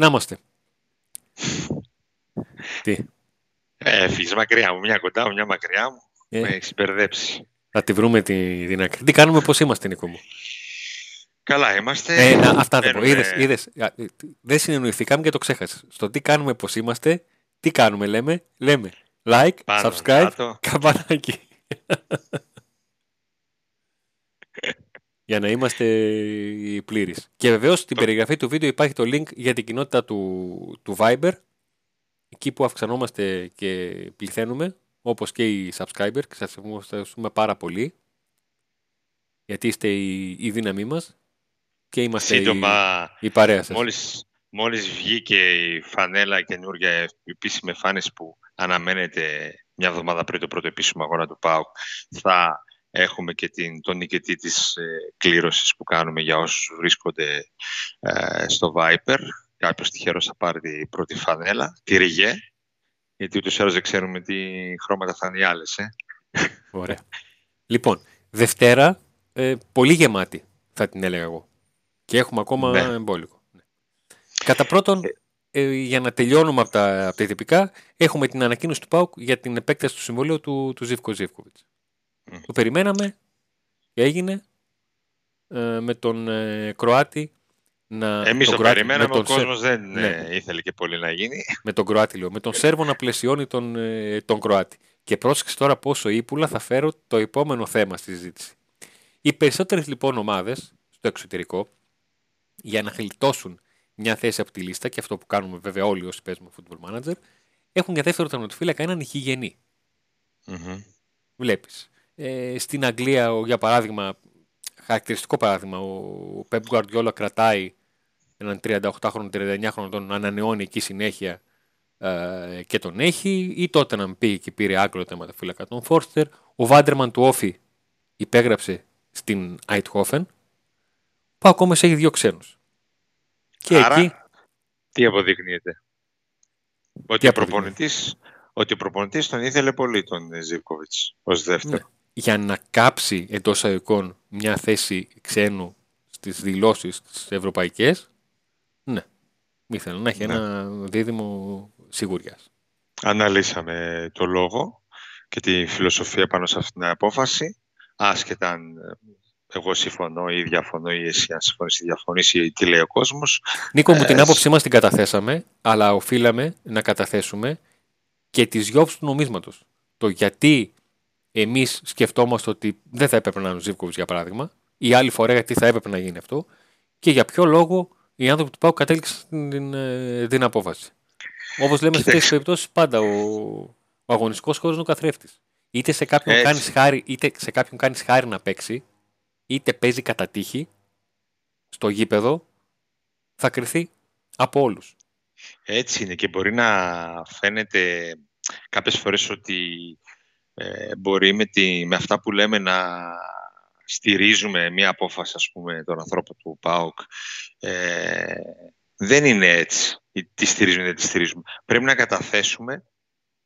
Να είμαστε. Τι; Ε, φύγεις μακριά μου, μια κοντά μου, μια μακριά μου. Ε. Με έχεις μπερδέψει. Θα τη βρούμε τη, την άκρη. Τι κάνουμε, πώς είμαστε, Νίκο μου; Καλά είμαστε. Ε, να, αυτά δεν πω. Είδες, είδες. Δεν συνεννοηθήκαμε και το ξέχασες. Στο τι κάνουμε, πώς είμαστε, τι κάνουμε, λέμε. Λέμε like, Πάνω, subscribe, κάτω. καμπανάκι. Για να είμαστε πλήρεις. Και βεβαίως στην περιγραφή του βίντεο υπάρχει το link για την κοινότητα του, του Viber. Εκεί που αυξανόμαστε και πληθαίνουμε, όπως και οι subscriber. Και σας ευχαριστούμε πάρα πολύ. Γιατί είστε η, η δύναμή μας και είμαστε Σύντομα, η, η παρέα σας. Μόλις, μόλις βγήκε η φανέλα καινούργια επίσημη εμφάνιση που αναμένεται μια εβδομάδα πριν το πρώτο επίσημο αγώνα του ΠΑΟΚ, θα Έχουμε και την, τον νικητή της ε, κλήρωσης που κάνουμε για όσους βρίσκονται ε, στο Viper. Κάποιος τυχερός θα πάρει την πρώτη φανέλα, τη Ριγέ, γιατί ούτως ή δεν ξέρουμε τι χρώματα θα είναι οι άλλες. Ε. Ωραία. Λοιπόν, Δευτέρα, ε, πολύ γεμάτη θα την έλεγα εγώ. Και έχουμε ακόμα ναι. εμπόλικο. Κατά πρώτον, ε, ε, για να τελειώνουμε από τα, από τα ειδικά, έχουμε την ανακοίνωση του ΠΑΟΚ για την επέκταση του συμβολίου του, του Ζήφκο Ζήφκοβιτς. Το περιμέναμε και έγινε ε, με τον ε, Κροάτη να... Εμείς το Κροάτη, περιμέναμε, τον ο κόσμος δεν ναι. Ε, ήθελε και πολύ να γίνει. Με τον Κροάτη λέω, με τον Σέρβο να πλαισιώνει τον, ε, τον Κροάτη. Και πρόσεξε τώρα πόσο ύπουλα θα φέρω το επόμενο θέμα στη συζήτηση. Οι περισσότερες λοιπόν ομάδες στο εξωτερικό για να γλιτώσουν μια θέση από τη λίστα και αυτό που κάνουμε βέβαια όλοι όσοι παίζουμε football manager έχουν για δεύτερο τερματοφύλακα έναν ηχηγενή. Mm-hmm. Βλέπεις. Ε, στην Αγγλία, για παράδειγμα, χαρακτηριστικό παράδειγμα, ο Pep Guardiola κρατάει έναν 38χρονο, 39χρονο, τον ανανεώνει εκεί συνέχεια ε, και τον έχει, ή τότε να πει και πήρε άκρο θέματα φύλακα τον Φόρστερ. Ο Βάντερμαν του Όφη υπέγραψε στην Αιτχόφεν, που ακόμα σε έχει δύο ξένους. Και Άρα, εκεί... τι αποδεικνύεται; Ότι, ο προπονητής, ότι ο προπονητής τον ήθελε πολύ τον Ζίβκοβιτς ως δεύτερο. Ναι για να κάψει εντός αγωγικών μια θέση ξένου στις δηλώσεις τις ευρωπαϊκές, ναι, ήθελα να έχει ναι. ένα δίδυμο σιγουριάς. Αναλύσαμε το λόγο και τη φιλοσοφία πάνω σε αυτήν την απόφαση, άσχετα αν εγώ συμφωνώ ή διαφωνώ ή εσύ αν συμφωνείς ή διαφωνείς ή τι λέει ο κόσμος. Νίκο μου, την ε, άποψή μας την καταθέσαμε, αλλά οφείλαμε να καταθέσουμε και τις διώξεις του νομίσματος. Το γιατί εμείς σκεφτόμαστε ότι δεν θα έπρεπε να είναι ο Ζήβκοβιτ για παράδειγμα, ή άλλη φορά γιατί θα έπρεπε να γίνει αυτό, και για ποιο λόγο οι άνθρωποι του Πάου κατέληξαν την, ε, την απόφαση. Όπως λέμε σε τέτοιες περιπτώσεις, πάντα ο, ο αγωνιστικός χώρος είναι ο καθρέφτης. Είτε σε κάποιον κάνεις χάρη, είτε σε κάποιον κάνεις χάρη να παίξει, είτε παίζει κατά τύχη στο γήπεδο, θα κρυθεί από όλους. Έτσι είναι και μπορεί να φαίνεται κάποιες φορές ότι ε, μπορεί με, τη, με αυτά που λέμε να στηρίζουμε μία απόφαση, ας πούμε, των ανθρώπων του ΠΑΟΚ. Ε, δεν είναι έτσι. Τι στηρίζουμε, δεν τι στηρίζουμε. Πρέπει να καταθέσουμε,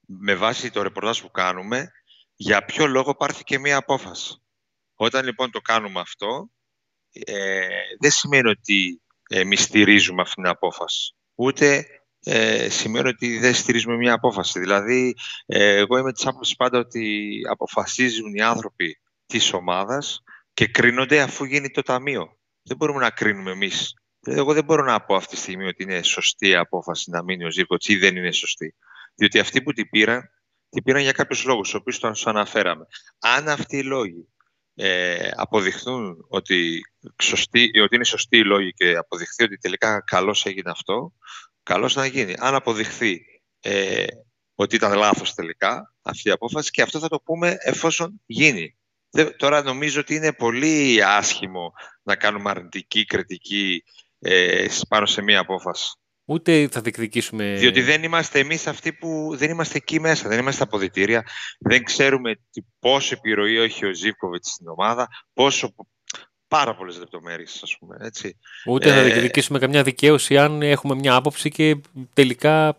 με βάση το ρεπορτάζ που κάνουμε, για ποιο λόγο πάρθηκε μία απόφαση. Όταν λοιπόν το κάνουμε αυτό, ε, δεν σημαίνει ότι εμείς στηρίζουμε αυτή την απόφαση. Ούτε ε, σημαίνει ότι δεν στηρίζουμε μια απόφαση. Δηλαδή, ε, εγώ είμαι της άποψης πάντα ότι αποφασίζουν οι άνθρωποι της ομάδας και κρίνονται αφού γίνει το ταμείο. Δεν μπορούμε να κρίνουμε εμείς. Εγώ δεν μπορώ να πω αυτή τη στιγμή ότι είναι σωστή η απόφαση να μείνει ο Ζήβκοτς ή δεν είναι σωστή. Διότι αυτοί που την πήραν, την πήραν για κάποιους λόγους, τους οποίους τον αναφέραμε. Αν αυτοί οι λόγοι ε, αποδειχθούν ότι, σωστή, ότι είναι σωστοί οι λόγοι και αποδειχθεί ότι τελικά καλώς έγινε αυτό, καλώς να γίνει. Αν αποδειχθεί ε, ότι ήταν λάθος τελικά αυτή η απόφαση και αυτό θα το πούμε εφόσον γίνει. τώρα νομίζω ότι είναι πολύ άσχημο να κάνουμε αρνητική κριτική ε, πάνω σε μία απόφαση. Ούτε θα διεκδικήσουμε... Διότι δεν είμαστε εμείς αυτοί που δεν είμαστε εκεί μέσα, δεν είμαστε αποδητήρια, δεν ξέρουμε τι, πόσο επιρροή έχει ο Ζήβκοβιτς στην ομάδα, πόσο πάρα πολλές λεπτομέρειες, ας πούμε. Έτσι. Ούτε ε... να διεκδικήσουμε καμιά δικαίωση αν έχουμε μια άποψη και τελικά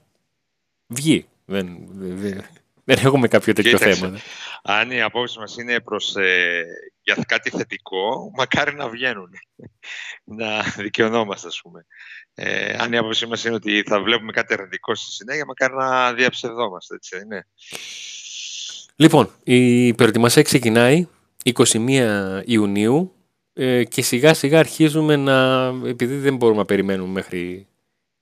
βγει. Δεν, δεν, Δεν έχουμε κάποιο τέτοιο Κοίταξε, θέμα. ναι. Αν η απόψη μας είναι προς, ε, για κάτι θετικό, μακάρι να βγαίνουν. να δικαιωνόμαστε, ας πούμε. Ε, αν η άποψή μας είναι ότι θα βλέπουμε κάτι αρνητικό στη συνέχεια, μακάρι να διαψευδόμαστε, έτσι δεν είναι. Λοιπόν, η προετοιμασία ξεκινάει 21 Ιουνίου ε, και σιγά σιγά αρχίζουμε να, επειδή δεν μπορούμε να περιμένουμε μέχρι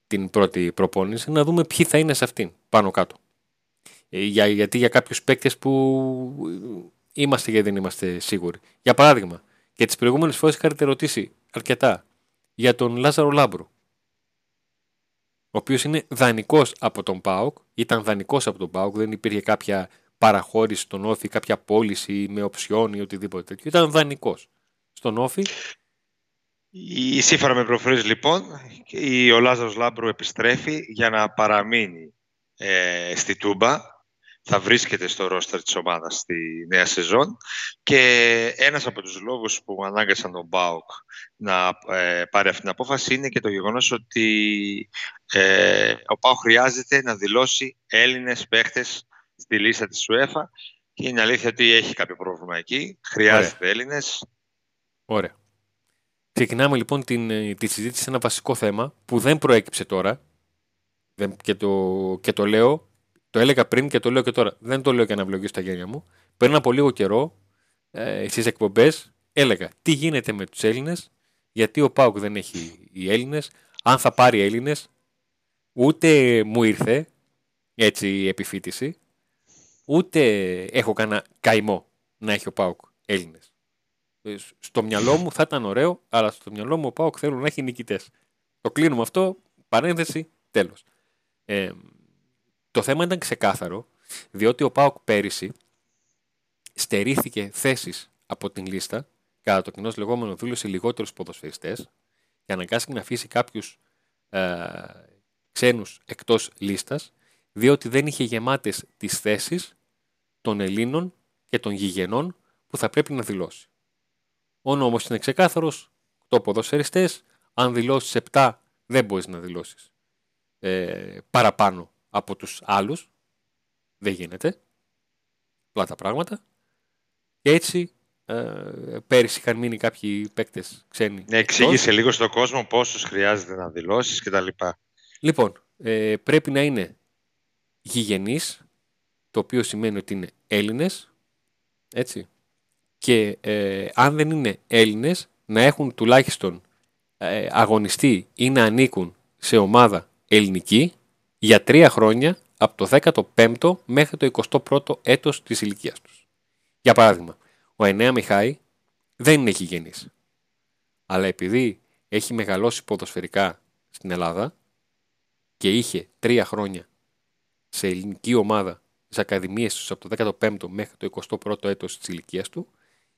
την πρώτη προπόνηση, να δούμε ποιοι θα είναι σε αυτήν, πάνω κάτω. Ε, για, γιατί για κάποιους παίκτες που είμαστε και δεν είμαστε σίγουροι. Για παράδειγμα, και τις προηγούμενες φορές είχατε ρωτήσει αρκετά για τον Λάζαρο Λάμπρου, ο οποίος είναι δανεικός από τον ΠΑΟΚ, ήταν δανεικός από τον ΠΑΟΚ, δεν υπήρχε κάποια παραχώρηση στον Όφη, κάποια πώληση με οψιόν ή οτιδήποτε τέτοιο. Ήταν δανεικός στον Όφη. Η, σύμφωνα με προφορές λοιπόν, η, ο Λάζαρος Λάμπρου επιστρέφει για να παραμείνει ε, στη Τούμπα. Θα βρίσκεται στο ρόστερ της ομάδας στη νέα σεζόν και ένας από τους λόγους που ανάγκασαν τον Μπάουκ να ε, πάρει αυτή την απόφαση είναι και το γεγονός ότι ε, ο Μπάουκ χρειάζεται να δηλώσει Έλληνες παίχτες στη λίστα της UEFA και είναι αλήθεια ότι έχει κάποιο πρόβλημα εκεί. Χρειάζεται Ωραία. Έλληνες. Ωραία. Ξεκινάμε λοιπόν την, ε, τη συζήτηση σε ένα βασικό θέμα που δεν προέκυψε τώρα δεν, και, το, και το λέω, το έλεγα πριν και το λέω και τώρα. Δεν το λέω για να ευλογήσω τα γένια μου. Πριν από λίγο καιρό ε, στις εκπομπές έλεγα τι γίνεται με τους Έλληνες, γιατί ο Πάουκ δεν έχει οι Έλληνες, αν θα πάρει Έλληνες; Ούτε μου ήρθε έτσι η επιφύτηση, ούτε έχω κανένα καημό να έχει ο Πάουκ Έλληνες. Ε, στο μυαλό μου θα ήταν ωραίο, αλλά στο μυαλό μου ο Πάοκ θέλω να έχει νικητές. Το κλείνουμε αυτό. Παρένθεση, τέλος. Ε, το θέμα ήταν ξεκάθαρο, διότι ο Πάοκ πέρυσι στερήθηκε θέσεις από την λίστα, κατά το κοινός λεγόμενο δήλωσε λιγότερους ποδοσφαιριστές, και αναγκάστηκε να αφήσει κάποιους ε, ξένους εκτός λίστας, διότι δεν είχε γεμάτες τις θέσεις των Ελλήνων και των γηγενών που θα πρέπει να δηλώσει. Ο νόμος είναι ξεκάθαρος. Το ποδοσφαιριστές, αν δηλώσεις 7, δεν μπορείς να δηλώσεις ε, παραπάνω από τους άλλους. Δεν γίνεται. Απλά τα πράγματα. Και έτσι ε, πέρυσι είχαν μείνει κάποιοι παίκτες ξένοι. Ναι, εξήγησε λίγο στον κόσμο πόσους χρειάζεται να δηλώσεις κτλ. Λοιπόν, ε, πρέπει να είναι γηγενείς, το οποίο σημαίνει ότι είναι Έλληνες, έτσι, και ε, αν δεν είναι Έλληνες να έχουν τουλάχιστον ε, αγωνιστεί ή να ανήκουν σε ομάδα ελληνική για τρία χρόνια από το 15ο μέχρι το 21ο έτος της ηλικίας τους. Για παράδειγμα, ο Ενέα Μιχάη δεν είναι γηγενής. Αλλά επειδή έχει μεγαλώσει ποδοσφαιρικά στην Ελλάδα και είχε τρία χρόνια σε ελληνική ομάδα στις ακαδημίες τους από το 15ο μέχρι το 21ο έτος της ηλικίας του,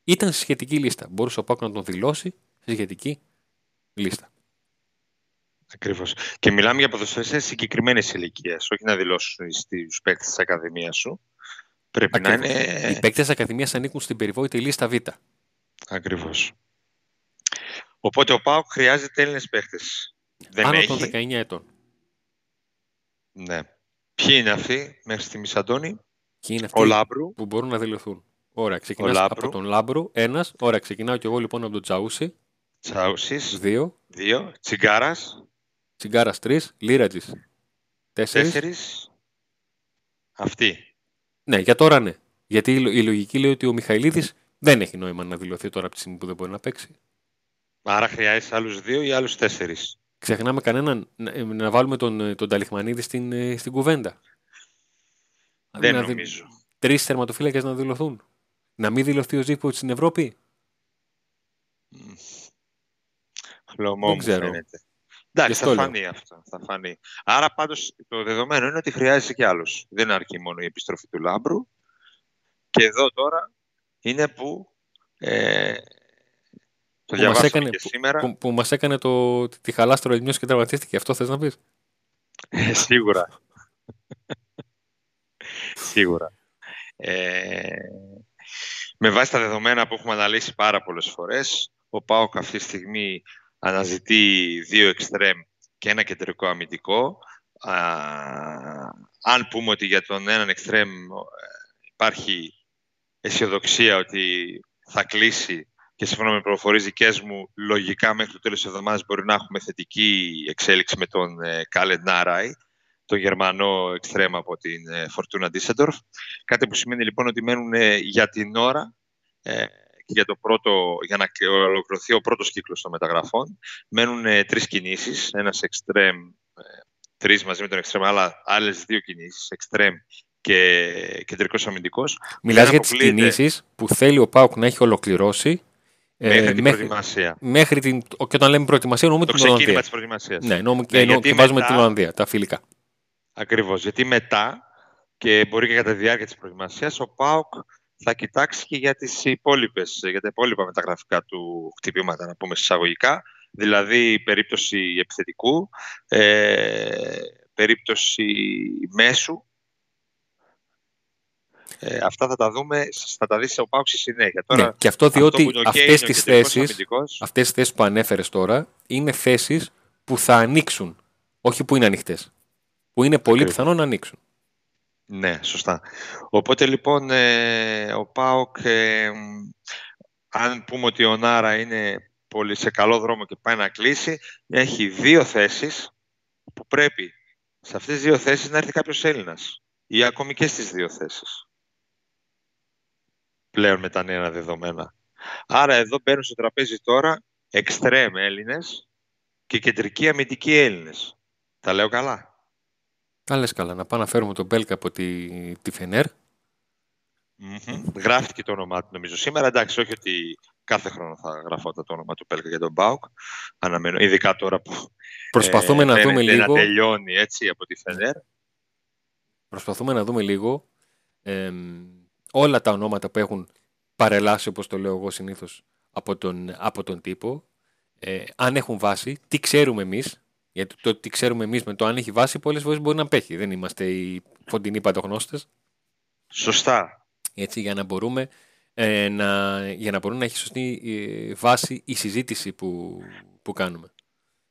ήταν στη σχετική λίστα. Μπορούσε ο Πάκο να τον δηλώσει στη σχετική λίστα. Ακριβώς. Και μιλάμε για ποδοσφαιριστέ συγκεκριμένη ηλικία, όχι να δηλώσουν στους παίκτες της Ακαδημίας σου. Πρέπει να είναι. Οι παίκτες της Ακαδημίας ανήκουν στην περιβόητη λίστα Β. Ακριβώς. Οπότε ο Πάοκ χρειάζεται Έλληνες παίκτες. Άνω των 19 ετών. Ναι. Ποιοι είναι αυτοί μέχρι στιγμής, Αντώνη; Ποιοι είναι αυτοί ο Λάμπρου. που μπορούν να δηλωθούν; Ωραία, ξεκινάς από τον Λάμπρου. Ένας. Ωραία, ξεκινάω κι εγώ λοιπόν από τον Τσαούσι. Τσαούσις. Δύο. Δύο. Τσιγκάρας. Τσιγκάρας τρεις. Λίρατζης. Τέσσερις. Τέσσερις. Αυτή. Ναι, για τώρα ναι. Γιατί η λογική λέει ότι ο Μιχαηλίδης δεν έχει νόημα να δηλωθεί τώρα από τη στιγμή που δεν μπορεί να παίξει. Άρα χρειάζεται άλλους δύο ή άλλους τέσσερις. Ξεχνάμε κανέναν να, να βάλουμε τον, τον Ταλιχμανίδη στην, ε, στην κουβέντα. Δεν να, νομίζω. Τρεις τερματοφύλακε να δηλωθούν. Να μην δηλωθεί ο Ζήπο στην Ευρώπη; Χλωμό μου ξέρω. φαίνεται. Εντάξει, θα φανεί αυτό. Θα φανεί. Άρα πάντως το δεδομένο είναι ότι χρειάζεται και άλλος. Δεν αρκεί μόνο η επιστροφή του Λάμπρου. Και εδώ τώρα είναι που ε, το που μας έκανε, και σήμερα. Που, που, μας έκανε το, τη χαλάστρο Ελληνιός και τραυματίστηκε. Αυτό θες να πεις; Ε, σίγουρα. σίγουρα. Ε, με βάση τα δεδομένα που έχουμε αναλύσει πάρα πολλές φορές, ο ΠΑΟΚ αυτή τη στιγμή αναζητεί δύο εξτρέμ και ένα κεντρικό αμυντικό. Α, αν πούμε ότι για τον έναν εξτρέμ υπάρχει αισιοδοξία ότι θα κλείσει και σύμφωνα με προφορίες δικές μου, λογικά μέχρι το τέλος της εβδομάδας μπορεί να έχουμε θετική εξέλιξη με τον Κάλεν Νάραη, τον Γερμανό εξτρέμ από την Φορτούνα Ντίσεντορφ. Κάτι που σημαίνει λοιπόν ότι μένουν για την ώρα για, το πρώτο, για να ολοκληρωθεί ο πρώτος κύκλος των μεταγραφών. Μένουν ε, τρεις κινήσεις, ένας εξτρέμ, ε, τρεις μαζί με τον εξτρέμ, αλλά άλλες δύο κινήσεις, εξτρέμ και κεντρικός αμυντικός. Μιλάς για τις κινήσεις που θέλει ο Πάουκ να έχει ολοκληρώσει ε, Μέχρι την μέχρι, προετοιμασία. Μέχρι την, και όταν λέμε προετοιμασία, εννοούμε την Ολλανδία. Το ξεκίνημα της προετοιμασίας. Ναι, εννοούμε, ναι, και, βάζουμε την Ολλανδία, τα φιλικά. Ακριβώς, γιατί μετά και μπορεί και κατά τη διάρκεια της προετοιμασίας ο ΠΑΟΚ θα κοιτάξει και για, τις υπόλοιπες, για τα υπόλοιπα μεταγραφικά του χτυπήματα, να πούμε εισαγωγικά, δηλαδή περίπτωση επιθετικού, ε, περίπτωση μέσου. Ε, αυτά θα τα δούμε, θα τα δει σε ΟΠΑΟΚ στη συνέχεια. Τώρα, ναι, και αυτό διότι αυτό αυτές, τις θέσεις, αυτές τις θέσεις που ανέφερες τώρα είναι θέσεις που θα ανοίξουν, όχι που είναι ανοιχτές. Που είναι πολύ πιθανό να ανοίξουν. Ναι, σωστά. Οπότε λοιπόν ε, ο ΠΑΟΚ, ε, αν πούμε ότι ο Νάρα είναι πολύ σε καλό δρόμο και πάει να κλείσει, έχει δύο θέσεις που πρέπει σε αυτές τις δύο θέσεις να έρθει κάποιος Έλληνας ή ακόμη και στις δύο θέσεις. Πλέον με τα νέα δεδομένα. Άρα εδώ μπαίνουν στο τραπέζι τώρα εξτρέμ Έλληνες και κεντρικοί αμυντικοί Έλληνες. Τα λέω καλά; Τα καλά. Να πάμε να φέρουμε τον Μπέλκα από τη, τη Φενέρ. Mm-hmm. Γράφτηκε το όνομά του νομίζω σήμερα. Εντάξει, όχι ότι κάθε χρόνο θα γράφω το όνομα του Μπέλκα για τον Μπάουκ. Αναμένω, ειδικά τώρα που Προσπαθούμε ε, να δούμε λίγο... να τελειώνει έτσι από τη Φενέρ. Προσπαθούμε να δούμε λίγο ε, όλα τα ονόματα που έχουν παρελάσει, όπως το λέω εγώ συνήθως, από τον, από τον τύπο. Ε, αν έχουν βάση, τι ξέρουμε εμείς γιατί το τι ξέρουμε εμείς με το αν έχει βάση, πολλές φορές μπορεί να πέχει. Δεν είμαστε οι φωτεινοί παντογνώστες. Σωστά. Έτσι, για να μπορούμε ε, να, για να μπορούμε να έχει σωστή ε, βάση η συζήτηση που, που κάνουμε.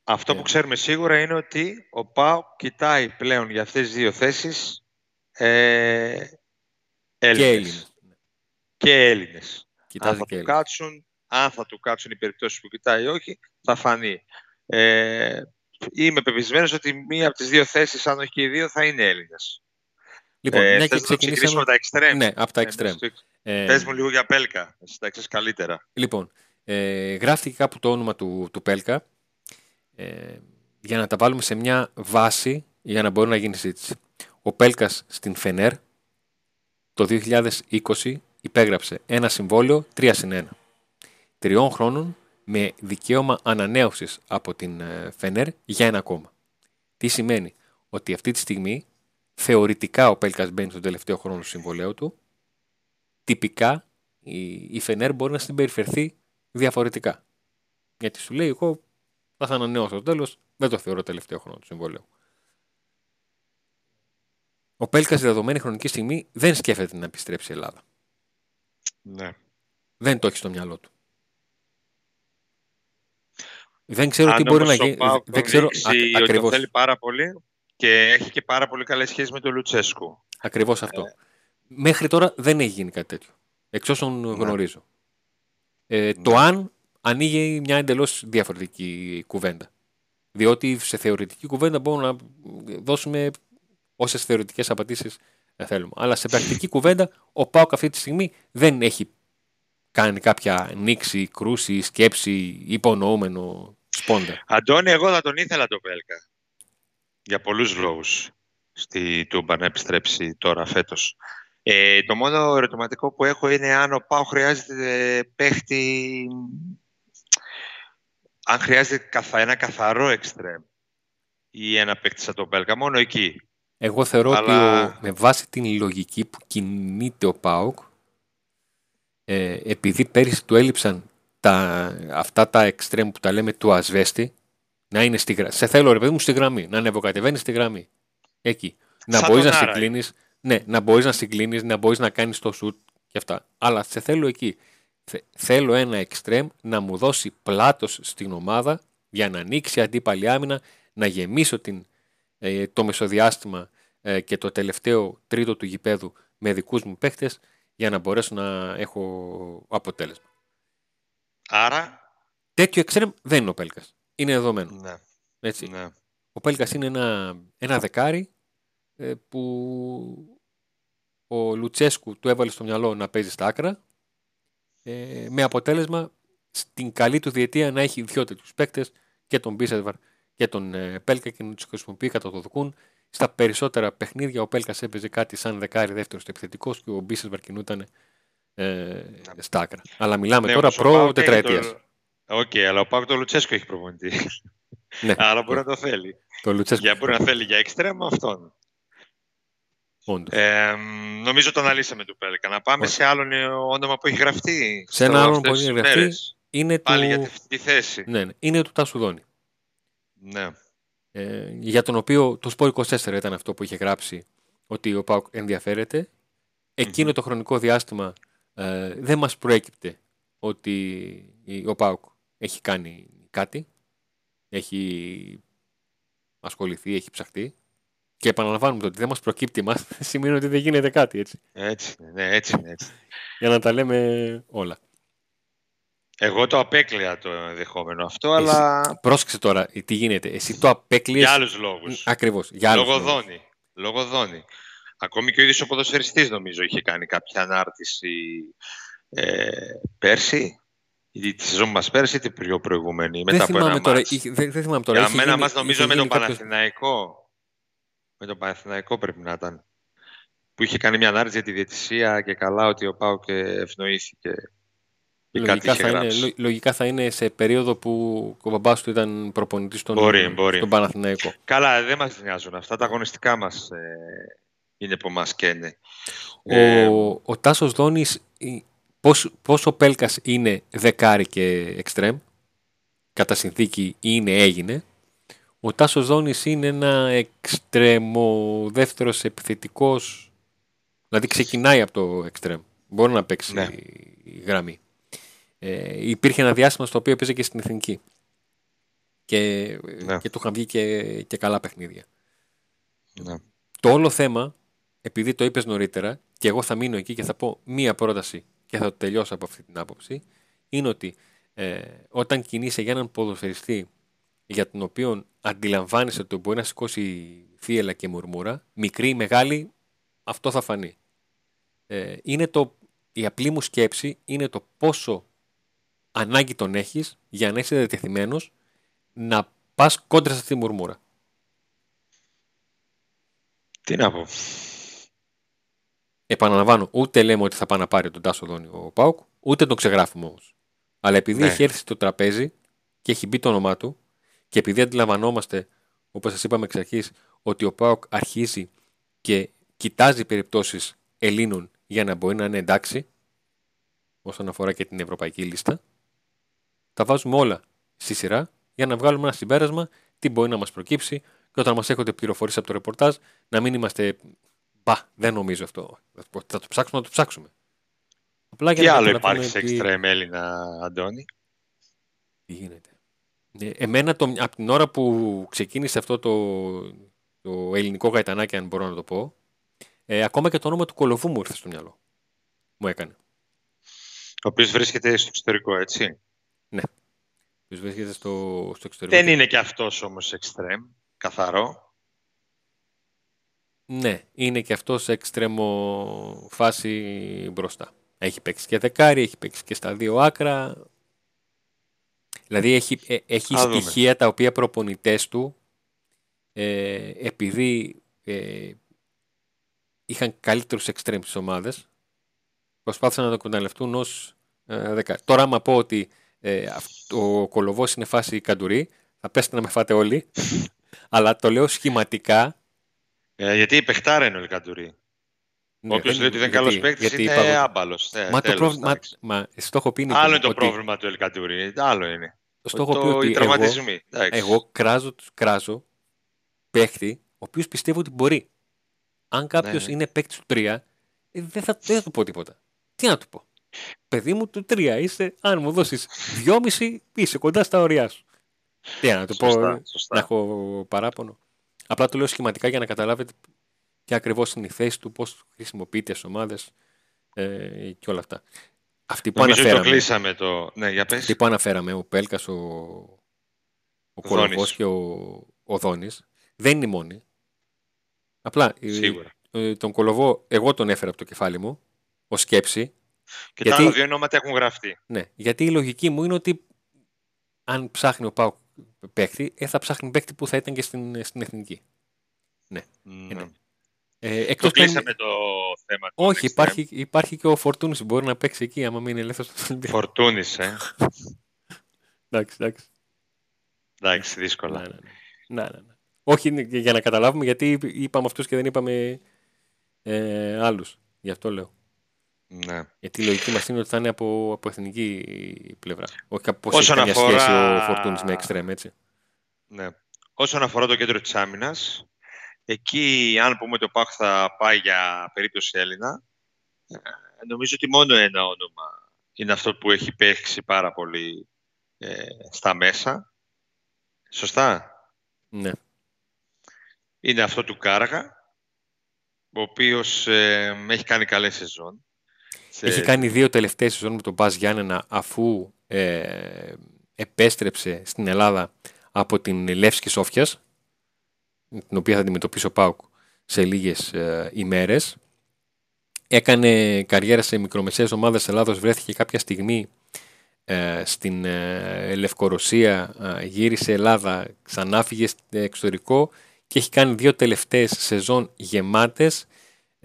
Αυτό που ε. ξέρουμε σίγουρα είναι ότι ο ΠΑΟ κοιτάει πλέον για αυτές τις δύο θέσεις ε, Έλληνες. Και Έλληνες. Και αν θα του κάτσουν, αν θα του κάτσουν οι περιπτώσεις που κοιτάει ή όχι, θα φανεί. Ε, είμαι πεπισμένος ότι μία από τις δύο θέσεις, αν όχι και οι δύο, θα είναι Έλληνες. Λοιπόν, ε, ναι, και ξεκινήσουμε τα εξτρέμ. Ναι, από τα εξτρέμ. Ε, Πες μου λίγο για Πέλκα, εσύ τα ξέρεις καλύτερα. Λοιπόν, ε, γράφτηκε κάπου το όνομα του, του Πέλκα ε, για να τα βάλουμε σε μια βάση για να μπορεί να γίνει συζήτηση. Ο Πέλκας στην Φενέρ το 2020 υπέγραψε ένα συμβόλαιο 3 συν 1. Τριών χρόνων με δικαίωμα ανανέωσης από την ε, Φενέρ για ένα ακόμα. Τι σημαίνει; Ότι αυτή τη στιγμή θεωρητικά ο Πέλκας μπαίνει στον τελευταίο χρόνο του συμβολέου του, τυπικά η Φενέρ μπορεί να συμπεριφερθεί διαφορετικά. Γιατί σου λέει εγώ θα, θα ανανεώσω το τέλος, δεν το θεωρώ τελευταίο χρόνο του συμβολέου. Ο Πέλκας στη δεδομένη χρονική στιγμή δεν σκέφτεται να επιστρέψει η Ελλάδα. Ναι. Δεν το έχει στο μυαλό του. Δεν ξέρω τι μπορεί να γίνει. Δεν ξέρω ακριβώς. θέλει πάρα πολύ και έχει και πάρα πολύ καλές σχέσεις με τον Λουτσέσκου. Ακριβώς αυτό. Ε. Μέχρι τώρα δεν έχει γίνει κάτι τέτοιο. Εξ όσων ναι. γνωρίζω. Ε, Το ναι. αν ανοίγει μια εντελώς διαφορετική κουβέντα. Διότι σε θεωρητική κουβέντα μπορούμε να δώσουμε όσες θεωρητικές απαντήσεις θέλουμε. Αλλά σε πρακτική κουβέντα ο Πάοκ αυτή τη στιγμή δεν έχει κάνει κάποια νήξη, κρούση, σκέψη, υπονοούμενο σπόντα. Αντώνη, εγώ θα τον ήθελα το Πέλκα. Για πολλούς λόγους στη Τούμπα να επιστρέψει τώρα φέτος. Ε, το μόνο ερωτηματικό που έχω είναι αν ο Πάο χρειάζεται παίχτη... Αν χρειάζεται ένα καθαρό εξτρέμ ή ένα παίχτη σαν τον Πέλκα, μόνο εκεί. Εγώ θεωρώ Αλλά... ότι με βάση την λογική που κινείται ο Πάοκ, ε, επειδή πέρυσι του έλειψαν τα, αυτά τα εξτρέμ που τα λέμε του ασβέστη, να είναι στη γραμμή. Σε θέλω ρε παιδί μου στη γραμμή, να ανεβοκατεβαίνεις στη γραμμή. Εκεί. να μπορείς να συγκλίνει, ναι, να μπορείς να συγκλίνεις, να μπορείς να κάνεις το σουτ και αυτά. Αλλά σε θέλω εκεί. Θέλω ένα εξτρέμ να μου δώσει πλάτος στην ομάδα για να ανοίξει αντίπαλη άμυνα, να γεμίσω την, ε, το μεσοδιάστημα ε, και το τελευταίο τρίτο του γηπέδου με δικούς μου παίχτες για να μπορέσω να έχω αποτέλεσμα. Άρα... Τέτοιο εξτρέμ δεν είναι ο Πέλκας. Είναι δεδομένο. Ναι. Έτσι. ναι. Ο Πέλκας είναι ένα, ένα δεκάρι ε, που ο Λουτσέσκου του έβαλε στο μυαλό να παίζει στα άκρα ε, με αποτέλεσμα στην καλή του διετία να έχει δυο τέτοιους παίκτες και τον Μπίσεβαρ και τον ε, Πέλκα και να τους χρησιμοποιεί κατά το δοκούν. Στα περισσότερα παιχνίδια ο Πέλκας έπαιζε κάτι σαν δεκάρι δεύτερος επιθετικός και ο Μπίσεσβαρ κινούταν ε, στα άκρα. Αλλά μιλάμε Ναι, τώρα όμως ο προ ΠΑΟΚ έχει τετραετίας. το- Οκ, αλλά ο ΠΑΟΚ τον Λουτσέσκο έχει προπονητή. Ναι, Άρα μπορεί να το θέλει. τον Λουτσέσκο. Για μπορεί να θέλει για εξτρέμ αυτόν. όντως. Ε, νομίζω το αναλύσαμε του Πέλκα. Να πάμε Ωραία. σε άλλον ε, όνομα που έχει γραφτεί. Σε ένα στο- άλλον αυτές που έχει τις γραφτεί. μέρες. είναι, Πάλι του... για τη, τη θέση. ναι, ναι, είναι του Τάσου Δόνη. Ναι. Ε, για τον οποίο το Σπόρ 24 ήταν αυτό που είχε γράψει ότι ο Πάουκ ενδιαφέρεται. Εκείνο το χρονικό διάστημα ε, δεν μας προέκυπτε ότι η- ο Πάουκ έχει κάνει κάτι, έχει ασχοληθεί, έχει ψαχτεί και επαναλαμβάνουμε το ότι δεν μας προκύπτει μας σημαίνει ότι δεν γίνεται κάτι έτσι, Έτσι είναι, ναι, έτσι είναι. Έτσι. για να τα λέμε όλα. Εγώ το απέκλεια το ενδεχόμενο αυτό, Εσύ- αλλά Πρόσεξε τώρα τι γίνεται, εσύ το απέκλειες για άλλους λόγους. ακριβώς, για άλλους Λόγω λόγους. δόνη. Λόγω δόνη. Ακόμη και ο ίδιος ο ποδοσφαιριστής νομίζω είχε κάνει κάποια ανάρτηση ε, πέρσι, ή τη σεζόν μας πέρσι, ή την πιο προηγούμενη, μετά Δεν από θυμάμαι, ένα τώρα, μάτς. είχε- δεν, δεν θυμάμαι τώρα. Για είχε μένα γίνει- μας νομίζω είχε με τον γίνει κάποιος- Παναθηναϊκό. Με τον Παναθηναϊκό πρέπει να ήταν. Που είχε κάνει μια ανάρτηση για τη διαιτησία και καλά ότι ο Πάουκ ευνοήθηκε. Και κάτι Λογικά είχε θα, είναι, γράψει. λο- λογικά θα είναι σε περίοδο που ο μπαμπάς του ήταν προπονητής στον, Μπορεί, μπορεί. στον Παναθηναϊκό. Καλά, δεν μας νοιάζουν αυτά. Τα αγωνιστικά μας ε, είναι που μας καίνε. Ε, Ο, ο Τάσος Δόνης, η- πώς, πώς ο Πέλκας είναι δεκάρι και εξτρέμ, κατά συνθήκη είναι έγινε, ο Τάσος Δόνης είναι ένα εξτρέμο δεύτερος επιθετικός, δηλαδή ξεκινάει από το εξτρέμ, μπορεί να παίξει Ναι. η γραμμή. Ε, υπήρχε ένα διάστημα στο οποίο έπαιζε και στην εθνική και, Ναι. και του είχαν βγει και, και καλά παιχνίδια. ναι. Το όλο θέμα, επειδή το είπες νωρίτερα, και εγώ θα μείνω εκεί και θα πω μία πρόταση και θα το τελειώσω από αυτή την άποψη, είναι ότι ε, όταν κινείσαι για έναν ποδοσφαιριστή για τον οποίο αντιλαμβάνεσαι ότι μπορεί να σηκώσει θύελα και μουρμούρα, μικρή ή μεγάλη, αυτό θα φανεί. Ε, είναι το, η απλή μου σκέψη είναι το πόσο ανάγκη τον έχεις για να είσαι διατεθειμένος να πας κόντρα σε αυτή τη μουρμούρα. Τι να πω. Επαναλαμβάνω, ούτε λέμε ότι θα πάει να πάρει τον Τάσο Δόνη ο Πάουκ, ούτε τον ξεγράφουμε όμως. Αλλά επειδή Ναι. έχει έρθει στο τραπέζι και έχει μπει το όνομά του και επειδή αντιλαμβανόμαστε, όπως σας είπαμε εξ αρχής, ότι ο Πάουκ αρχίζει και κοιτάζει περιπτώσεις Ελλήνων για να μπορεί να είναι εντάξει, όσον αφορά και την ευρωπαϊκή λίστα, τα βάζουμε όλα στη σειρά για να βγάλουμε ένα συμπέρασμα τι μπορεί να μας προκύψει και όταν μας έχετε πληροφορήσει από το ρεπορτάζ να μην είμαστε Μπα, δεν νομίζω αυτό. Θα το ψάξουμε να το ψάξουμε. Απλά Τι να άλλο καταλαβαίνουμε υπάρχει σε τι- εξτρέμ Έλληνα, Αντώνη; Τι γίνεται; Ε, εμένα το, από την ώρα που ξεκίνησε αυτό το, το ελληνικό γαϊτανάκι, αν μπορώ να το πω, ε, ακόμα και το όνομα του Κολοβού μου ήρθε στο μυαλό. Μου έκανε. Ο οποίος βρίσκεται στο εξωτερικό, έτσι; Ποιος βρίσκεται στο, στο εξωτερικό. Δεν είναι και αυτός όμως εξτρέμ, καθαρό. Ναι, είναι και αυτό σε εξτρέμο φάση μπροστά. Έχει παίξει και δεκάρι, έχει παίξει και στα δύο άκρα. Δηλαδή έχει, ε, έχει Α, δούμε. στοιχεία τα οποία προπονητές του ε, επειδή ε, είχαν καλύτερους εξτρέμ στις ομάδες προσπάθησαν να το εκμεταλλευτούν ως ε, δεκάρι. Τώρα άμα πω ότι ε, αυ- ο Κολοβός είναι φάση καντουρί θα πέσετε να με φάτε όλοι αλλά το λέω σχηματικά Ε, γιατί η παιχτάρα είναι ο Λικαντουρί. Ναι, Όποιος δεν- λέει ότι δεν είναι γιατί- καλός παίκτης γιατί είναι είπα εγώ- άμπαλος. Ε, Μα το τέλος, πρόβλημα. εντάξει. Μα, στο έχω πει Νίκο Άλλο μου, είναι το ότι- πρόβλημα του Ελκαντουρί. Άλλο είναι. Στο έχω πει το, ότι οι εγώ, τραυματισμοί. Εντάξει. εγώ κράζω, κράζω παίχτη ο οποίος πιστεύω ότι μπορεί. Αν κάποιος ναι. είναι παίκτης του 3, ε, δεν, θα, δεν θα του πω τίποτα. Τι να του πω; Παιδί μου, του 3 είσαι, αν μου δώσεις 2,5 είσαι κοντά στα ωριά σου. Τι να του πω, Σωστά, ε, σωστά. να έχω παράπονο. Απλά το λέω σχηματικά για να καταλάβετε ποια ακριβώς είναι η θέση του, πώς χρησιμοποιείται στις ομάδες ε, και όλα αυτά. Αυτή που Νομίζω αναφέραμε, το κλείσαμε το... Ναι, για πες. αυτή που αναφέραμε, ο Πέλκας, ο, ο Κολοβός Δόνης. και ο, ο Δόνης, δεν είναι οι μόνοι. Απλά ε, Σίγουρα. ε, τον Κολοβό εγώ τον έφερα από το κεφάλι μου, ως σκέψη, Και γιατί- τα άλλα δύο ονόματα έχουν γραφτεί. Ναι, γιατί η λογική μου είναι ότι αν ψάχνει ο Πάουκ παίκτη, ε, θα ψάχνει παίκτη που θα ήταν και στην, στην εθνική. Ναι. Ε, Το εκτός και αν- κλείσαμε το θέμα. του Όχι, extreme. υπάρχει, υπάρχει και ο Φορτούνης που μπορεί να παίξει εκεί, άμα μείνει ελεύθερος στον Ολυμπιακό. Φορτούνης, ε. Εντάξει, εντάξει. Εντάξει, Ναι, δύσκολα. ναι, ναι. ναι, ναι, ναι. Όχι είναι και για να καταλάβουμε γιατί είπ- είπαμε αυτούς και δεν είπαμε ε, άλλους. Γι' αυτό λέω. Ναι. Γιατί η λογική μας είναι ότι θα είναι από, από εθνική πλευρά. Όχι από πώς Όσον έχει καμία αφορά- σχέση ο Φορτούνης με εξτρέμ, έτσι. ναι. Όσον αφορά το κέντρο της άμυνας, εκεί αν πούμε το ΠΑΟΚ θα πάει για περίπτωση Έλληνα, ε, νομίζω ότι μόνο ένα όνομα είναι αυτό που έχει παίξει πάρα πολύ ε, στα μέσα. Σωστά; Ναι. Είναι αυτό του Κάργα, ο οποίος ε, έχει κάνει καλές σεζόν. Σε- Έχει κάνει δύο τελευταίες σεζόν με τον Μπάς Γιάννενα αφού ε, επέστρεψε στην Ελλάδα από την Λεύσκη Σόφιας την οποία θα αντιμετωπίσει ο Πάουκ σε λίγες ε, ημέρες. Έκανε καριέρα σε μικρομεσαίες ομάδες Ελλάδος, βρέθηκε κάποια στιγμή ε, στην ε, Λευκορωσία, ε, γύρισε Ελλάδα, ξανά φύγε στο εξωτερικό και έχει κάνει δύο τελευταίες σεζόν γεμάτες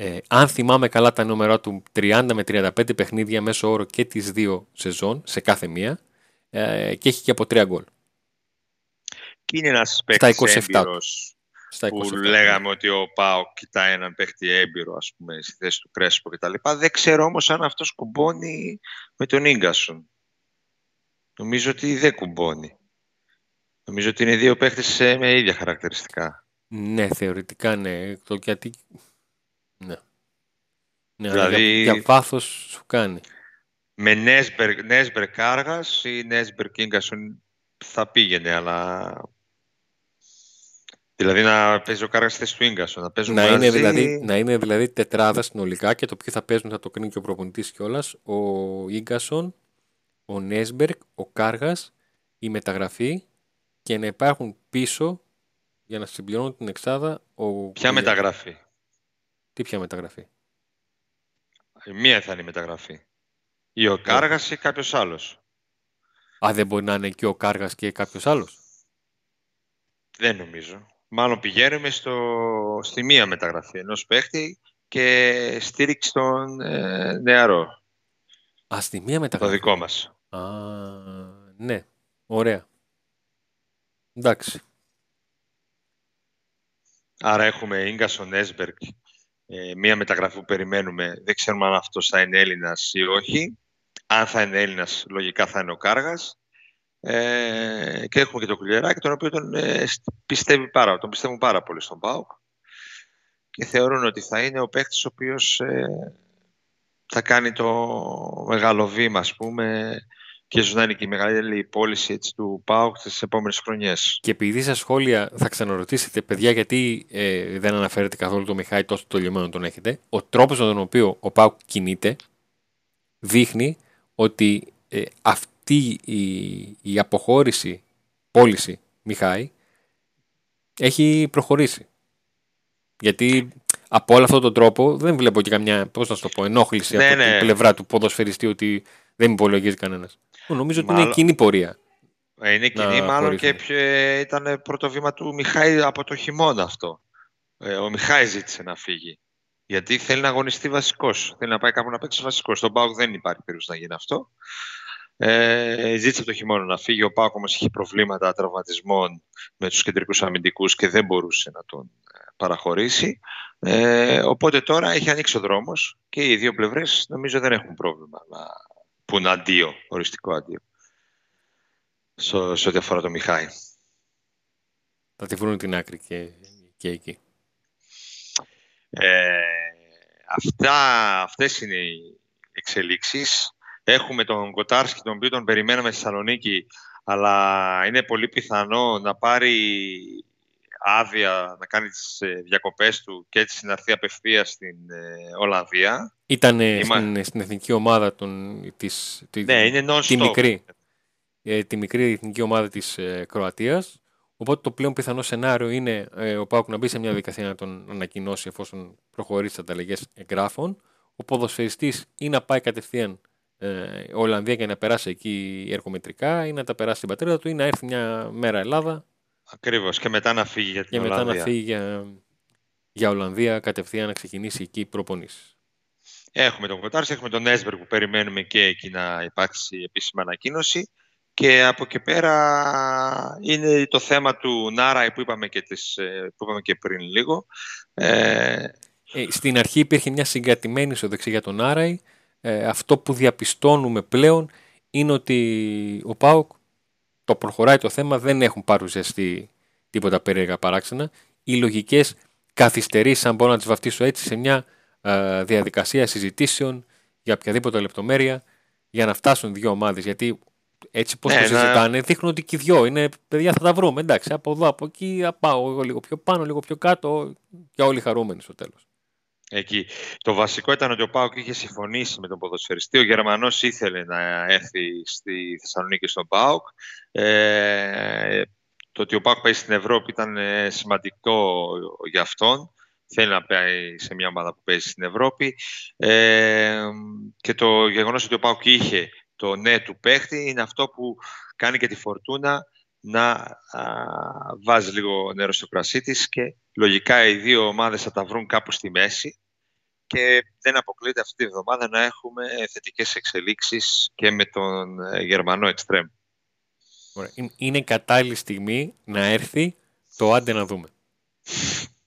ε, αν θυμάμαι καλά τα νούμερα του, 30 με 35 παιχνίδια μέσω όρο και τις δύο σεζόν σε κάθε μία ε, και έχει και από τρία γκολ. Και είναι ένας παίκτης 27 έμπειρος Στα που 27. λέγαμε ότι ο Πάο κοιτάει έναν παίχτη έμπειρο, ας πούμε, στη θέση του Κρέσπο κτλ. Δεν ξέρω όμως αν αυτός κουμπώνει με τον Ίγκασον. Νομίζω ότι δεν κουμπώνει. Νομίζω ότι είναι δύο παίχτες ε, με ίδια χαρακτηριστικά. Ναι, θεωρητικά ναι. Το γιατί... Ναι. ναι αλλά Δηλαδή- για, για βάθος σου κάνει. Με Νέσμπερ, Νέσμπερ Κάργας ή Νέσμπερ Ίγκασον θα πήγαινε, αλλά... Δηλαδή να παίζει ο Κάργας στη θέση του Ίγκασον, να παίζουν Να μαζί... είναι, δηλαδή, να είναι δηλαδή τετράδα συνολικά και το ποιο θα παίζουν θα το κρίνει και ο προπονητής κιόλας. Ο Ίγκασον, ο Νέσμπερκ, ο Κάργας, η μεταγραφή και να υπάρχουν πίσω για να συμπληρώνουν την εξάδα ο... Ποια μεταγραφή; Τι ποια μεταγραφή; Η Μία θα είναι η μεταγραφή. Ή ο Κάργας ή κάποιος άλλος. Α, δεν μπορεί να είναι και ο Κάργας και κάποιος άλλος; Δεν νομίζω. Μάλλον πηγαίνουμε στο, στη μία μεταγραφή ενός παίχτη και στήριξη τον ε, νεαρό, Α, στη μία το μεταγραφή. δικό μας. Α, ναι. Ωραία. Εντάξει. Άρα έχουμε Ίγκασον Έσμπεργκ, ε, μία μεταγραφή που περιμένουμε. Δεν ξέρουμε αν αυτός θα είναι Έλληνας ή όχι. Αν θα είναι Έλληνας, λογικά θα είναι ο Κάργας. Ε, και έχουμε και τον Κουλιεράκη, τον οποίο τον, ε, πιστεύει πάρα, τον πιστεύουν πάρα πολύ στον ΠΑΟΚ. Και θεωρούν ότι θα είναι ο παίκτης ο οποίος ε, θα κάνει το μεγάλο βήμα, ας πούμε, και ίσως να είναι και η μεγαλύτερη πώληση έτσι, του ΠΑΟΚ στις επόμενες χρονιές. Και επειδή στα σχόλια θα ξαναρωτήσετε, παιδιά, γιατί ε, δεν αναφέρετε καθόλου το Μιχάη τόσο το λιωμένο τον έχετε, ο τρόπος με τον οποίο ο Πάουκ κινείται δείχνει ότι ε, αυτή η, η αποχώρηση, πώληση Μιχάη έχει προχωρήσει. Γιατί από όλο αυτόν τον τρόπο δεν βλέπω και καμιά, πώς να σου το πω, ενόχληση Ναι, από ναι. την πλευρά του ποδοσφαιριστή ότι δεν υπολογίζει κανένας. Νομίζω ότι είναι Μάλλον- κοινή πορεία. Ε, Είναι κοινή, να μάλλον χωρίσουμε. και ποιο, ε, ήταν πρώτο βήμα του Μιχάη από το χειμώνα αυτό. Ε, ο Μιχάη ζήτησε να φύγει. Γιατί θέλει να αγωνιστεί βασικός. Θέλει να πάει κάπου να παίξει βασικός. Στον Πάουκ δεν υπάρχει περίπτωση να γίνει αυτό. Ε, ζήτησε από το χειμώνα να φύγει. Ο Πάουκ όμως είχε προβλήματα τραυματισμών με τους κεντρικούς αμυντικούς και δεν μπορούσε να τον ε, παραχωρήσει. Ε, οπότε τώρα έχει ανοίξει ο δρόμος και οι δύο πλευρές νομίζω δεν έχουν πρόβλημα να πούν αντίο, οριστικό αντίο στο- σε ό,τι αφορά το Μιχάη. Θα τη βρουν την άκρη και, και εκεί. Ε, αυτά, αυτές είναι οι εξελίξεις. Έχουμε τον Κοτάρσκι, τον οποίο τον περιμέναμε στη Θεσσαλονίκη, αλλά είναι πολύ πιθανό να πάρει άδεια να κάνει τις ε, διακοπές του και έτσι να έρθει απευθείας στην ε, Ολλανδία. Ήταν στην, στην, εθνική ομάδα των, της, ναι, είναι τη, μικρή, τη μικρή εθνική ομάδα της Κροατίας. Οπότε το πλέον πιθανό σενάριο είναι ο Πάουκ να μπει σε μια διαδικασία να τον ανακοινώσει εφόσον προχωρήσει τι ανταλλαγές εγγράφων. Ο ποδοσφαιριστής ή να πάει κατευθείαν ε, Ολλανδία και να περάσει εκεί εργομετρικά ή να τα περάσει στην πατρίδα του ή να έρθει μια μέρα Ελλάδα. Ακριβώς και μετά να φύγει για την και Ολλανδία. μετά να φύγει για, για Ολλανδία κατευθείαν να ξεκινήσει εκεί η προπονήση. Έχουμε τον Κοτάρση, έχουμε τον Έσμπερ που περιμένουμε και εκεί να υπάρξει επίσημα ανακοίνωση. Και από εκεί πέρα είναι το θέμα του Νάρα που είπαμε και, τις, ε, που είπαμε και πριν λίγο. Ε... Ε, στην αρχή υπήρχε μια συγκρατημένη ισοδεξή για τον Άραη ε, αυτό που διαπιστώνουμε πλέον είναι ότι ο ΠΑΟΚ το προχωράει το θέμα, δεν έχουν παρουσιαστεί τίποτα περίεργα παράξενα. Οι λογικές καθυστερήσεις, αν μπορώ να τις βαφτίσω έτσι, σε μια ε, διαδικασία συζητήσεων για οποιαδήποτε λεπτομέρεια για να φτάσουν δύο ομάδες. Γιατί έτσι πώς ναι, το συζητάνε, δείχνουν ότι και οι δυο είναι παιδιά θα τα βρούμε. Εντάξει, από εδώ, από εκεί, πάω λίγο πιο πάνω, λίγο πιο κάτω και όλοι χαρούμενοι στο τέλος εκεί. Το βασικό ήταν ότι ο Πάοκ είχε συμφωνήσει με τον ποδοσφαιριστή. Ο Γερμανός ήθελε να έρθει στη Θεσσαλονίκη στον Πάοκ. Ε, το ότι ο Πάοκ πάει στην Ευρώπη ήταν ε, σημαντικό για αυτόν. Θέλει να πάει σε μια ομάδα που παίζει στην Ευρώπη. Ε, και το γεγονός ότι ο Πάοκ είχε το ναι του παίχτη είναι αυτό που κάνει και τη φορτούνα να α, βάζει λίγο νερό στο κρασί της και λογικά οι δύο ομάδες θα τα βρουν κάπου στη μέση και δεν αποκλείεται αυτή τη βδομάδα να έχουμε θετικές εξελίξεις και με τον ε, Γερμανό Εξτρέμ. Είναι κατάλληλη στιγμή να έρθει το άντε να δούμε.